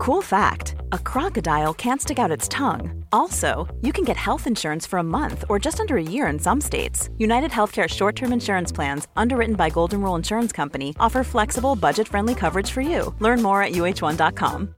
Cool fact a crocodile can't stick out its tongue. Also, you can get health insurance for a month or just under a year in some states. United Healthcare short term insurance plans, underwritten by Golden Rule Insurance Company, offer flexible, budget friendly coverage for you. Learn more at uh1.com.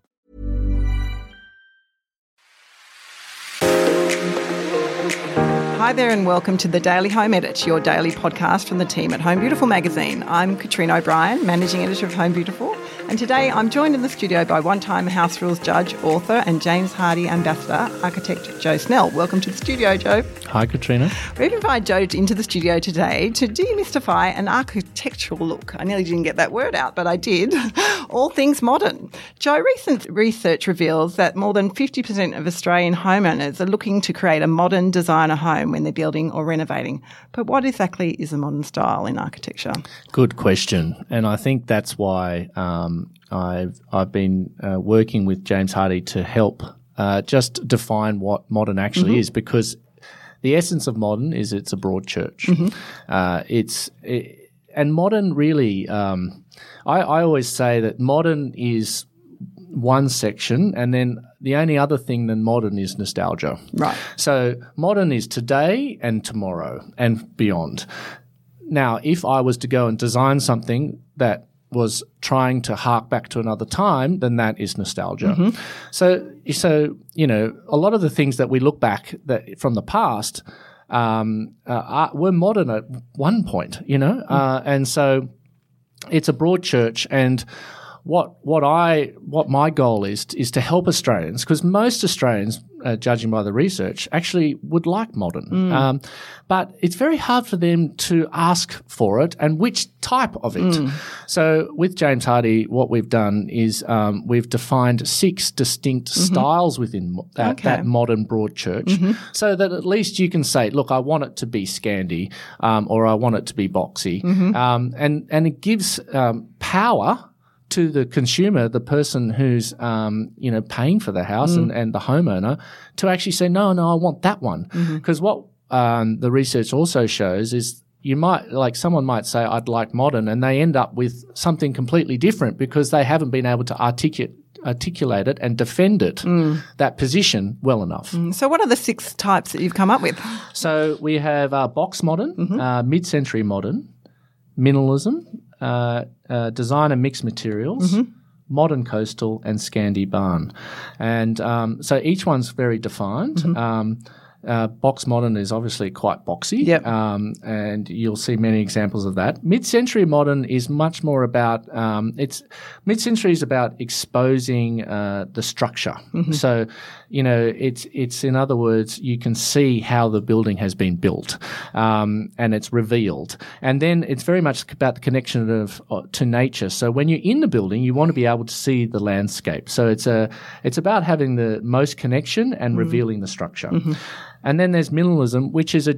Hi there, and welcome to the Daily Home Edit, your daily podcast from the team at Home Beautiful magazine. I'm Katrina O'Brien, managing editor of Home Beautiful, and today I'm joined in the studio by one time House Rules judge, author, and James Hardie ambassador, architect Joe Snell. Welcome to the studio, Joe. Hi, Katrina. We've invited Joe into the studio today to demystify an architectural look. I nearly didn't get that word out, but I did. All things modern. Joe, recent research reveals that more than 50% of Australian homeowners are looking to create a modern designer home when they're building or renovating. But what exactly is a modern style in architecture? Good question. And I think that's why um, I've, I've been uh, working with James Hardie to help uh, just define what modern actually mm-hmm. is because the essence of modern is it's a broad church. Mm-hmm. Uh, it's it, and modern really. Um, I, I always say that modern is one section, and then the only other thing than modern is nostalgia. Right. So modern is today and tomorrow and beyond. Now, if I was to go and design something that was trying to hark back to another time, then that is nostalgia. Mm-hmm. So, so you know, a lot of the things that we look back that from the past um, uh, were modern at one point, you know, mm-hmm. uh, and so it's a broad church and what what I what my goal is is to help Australians because most Australians, uh, judging by the research, actually would like modern, mm. um, but it's very hard for them to ask for it and which type of it. Mm. So with James Hardie, what we've done is um, we've defined six distinct mm-hmm. styles within that, okay. that, modern broad church, mm-hmm. so that at least you can say, look, I want it to be Scandi um, or I want it to be boxy, mm-hmm. Um, and and it gives um, power to the consumer, the person who's um, you know paying for the house mm. and, and the homeowner, to actually say, no, no, I want that one. Because mm-hmm. what um, the research also shows is you might like someone might say I'd like modern, and they end up with something completely different because they haven't been able to articulate articulate it and defend it mm. that position well enough. Mm. So, what are the six types that you've come up with? So we have uh, box modern, mm-hmm. uh, mid-century modern, minimalism, uh, uh, designer mixed materials. Mm-hmm. Modern coastal and Scandi barn, and um, so each one's very defined. Mm-hmm. Um, uh, box modern is obviously quite boxy, yep. um, and you'll see many examples of that. Mid-century modern is much more about um, it's mid-century is about exposing uh, the structure. Mm-hmm. So, you know, it's it's in other words, you can see how the building has been built, um, and it's revealed. And then it's very much about the connection of uh, to nature. So when you're in the building, you want to be able to see the landscape. So it's a it's about having the most connection and mm-hmm. revealing the structure. Mm-hmm. And then there's minimalism, which is a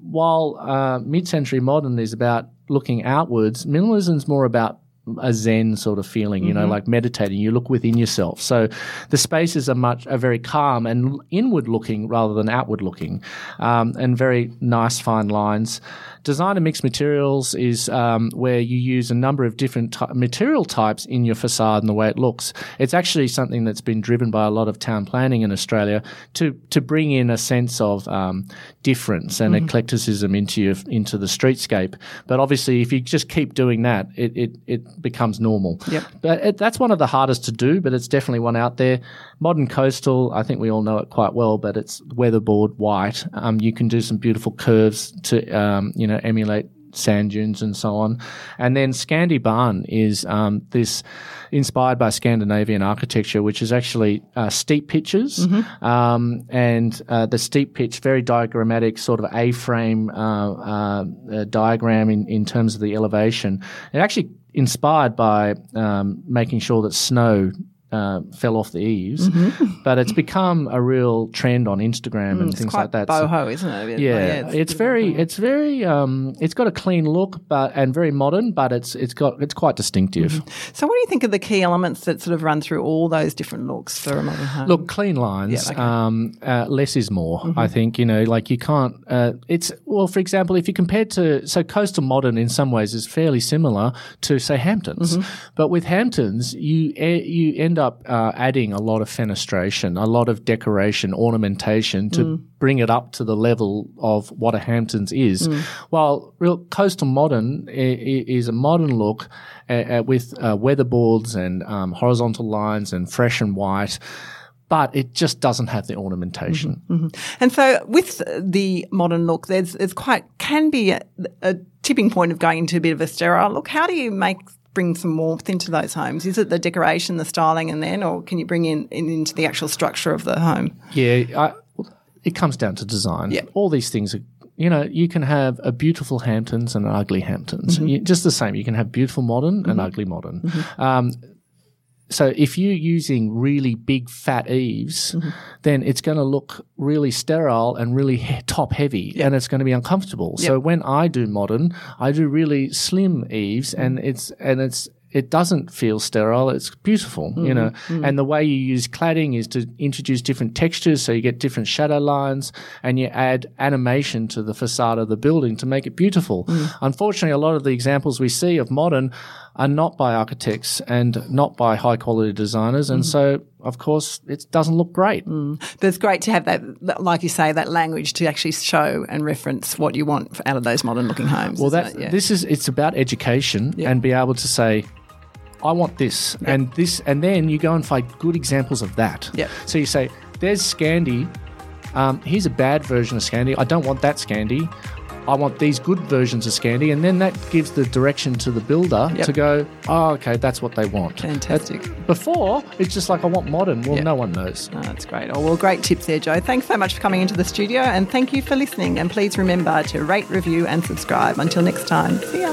while uh, mid-century modern is about looking outwards, minimalism is more about a zen sort of feeling, you mm-hmm. know, like meditating. You look within yourself. So the spaces are much are very calm and inward looking rather than outward looking, um, and very nice fine lines. Designer mixed materials is um, where you use a number of different t- material types in your facade and the way it looks. It's actually something that's been driven by a lot of town planning in Australia to to bring in a sense of um, difference and mm-hmm. eclecticism into your, into the streetscape. But obviously, if you just keep doing that, it it, it becomes normal. Yep. But it, that's one of the hardest to do, but it's definitely one out there. Modern coastal, I think we all know it quite well, but it's weatherboard white. Um, you can do some beautiful curves to um, you know emulate sand dunes and so on. And then Scandi Barn is um, this inspired by Scandinavian architecture, which is actually uh, steep pitches. Mm-hmm. Um, and uh, the steep pitch, very diagrammatic, sort of A frame uh, uh, uh, diagram in, in terms of the elevation. It actually inspired by um, making sure that snow uh, fell off the eaves, mm-hmm. but it's become a real trend on Instagram and mm, things like that. Boho, so, isn't it? Yeah, yeah it's, it's very, it's very, um, it's got a clean look, but and very modern, but it's it's got it's quite distinctive. Mm-hmm. So, what do you think of the key elements that sort of run through all those different looks for a modern home? Look, clean lines. Yeah, okay. um, uh, less is more. Mm-hmm. I think you know, like you can't. Uh, it's well, for example, if you compare to so coastal modern in some ways is fairly similar to say Hamptons, mm-hmm. but with Hamptons, you you end up uh, adding a lot of fenestration, a lot of decoration, ornamentation to Mm. bring it up to the level of what a Hamptons is. Mm. While real coastal modern is a modern look uh, with uh, weatherboards and um, horizontal lines and fresh and white. But it just doesn't have the ornamentation. And so, with the modern look, there's there's quite can be a, a tipping point of going into a bit of a sterile look. How do you make bring some warmth into those homes? Is it the decoration, the styling, and then, or can you bring in, in into the actual structure of the home? Yeah, I, it comes down to design. Yeah. All these things are, you know, you can have a beautiful Hamptons and an ugly Hamptons. Mm-hmm. You- just the same. You can have beautiful modern and ugly modern. Um, so if you're using really big fat eaves, Mm-hmm. then it's going to look really sterile and really he- top heavy, and it's going to be uncomfortable. So when I do modern, I do really slim eaves, and Mm-hmm. it's and it's it doesn't feel sterile. It's beautiful, you know. Mm-hmm. And the way you use cladding is to introduce different textures, so you get different shadow lines, and you add animation to the facade of the building to make it beautiful. Mm. Unfortunately, a lot of the examples we see of modern are not by architects and not by high quality designers, and Mm-hmm. so of course it doesn't look great. But it's great to have that, like you say, that language to actually show and reference what you want out of those modern looking homes. Well, that? Yeah. this is it's about education and be able to say, I want this and this, and then you go and find good examples of that. Yep. So you say, there's Scandi. Um, here's a bad version of Scandi. I don't want that Scandi. I want these good versions of Scandi, and then that gives the direction to the builder Yep. to go, oh, okay, that's what they want. Fantastic. Before, it's just like, I want modern. Well, Yeah. no one knows. Oh, that's great. Oh, well, great tips there, Joe. Thanks so much for coming into the studio and thank you for listening. And please remember to rate, review, and subscribe. Until next time, see ya.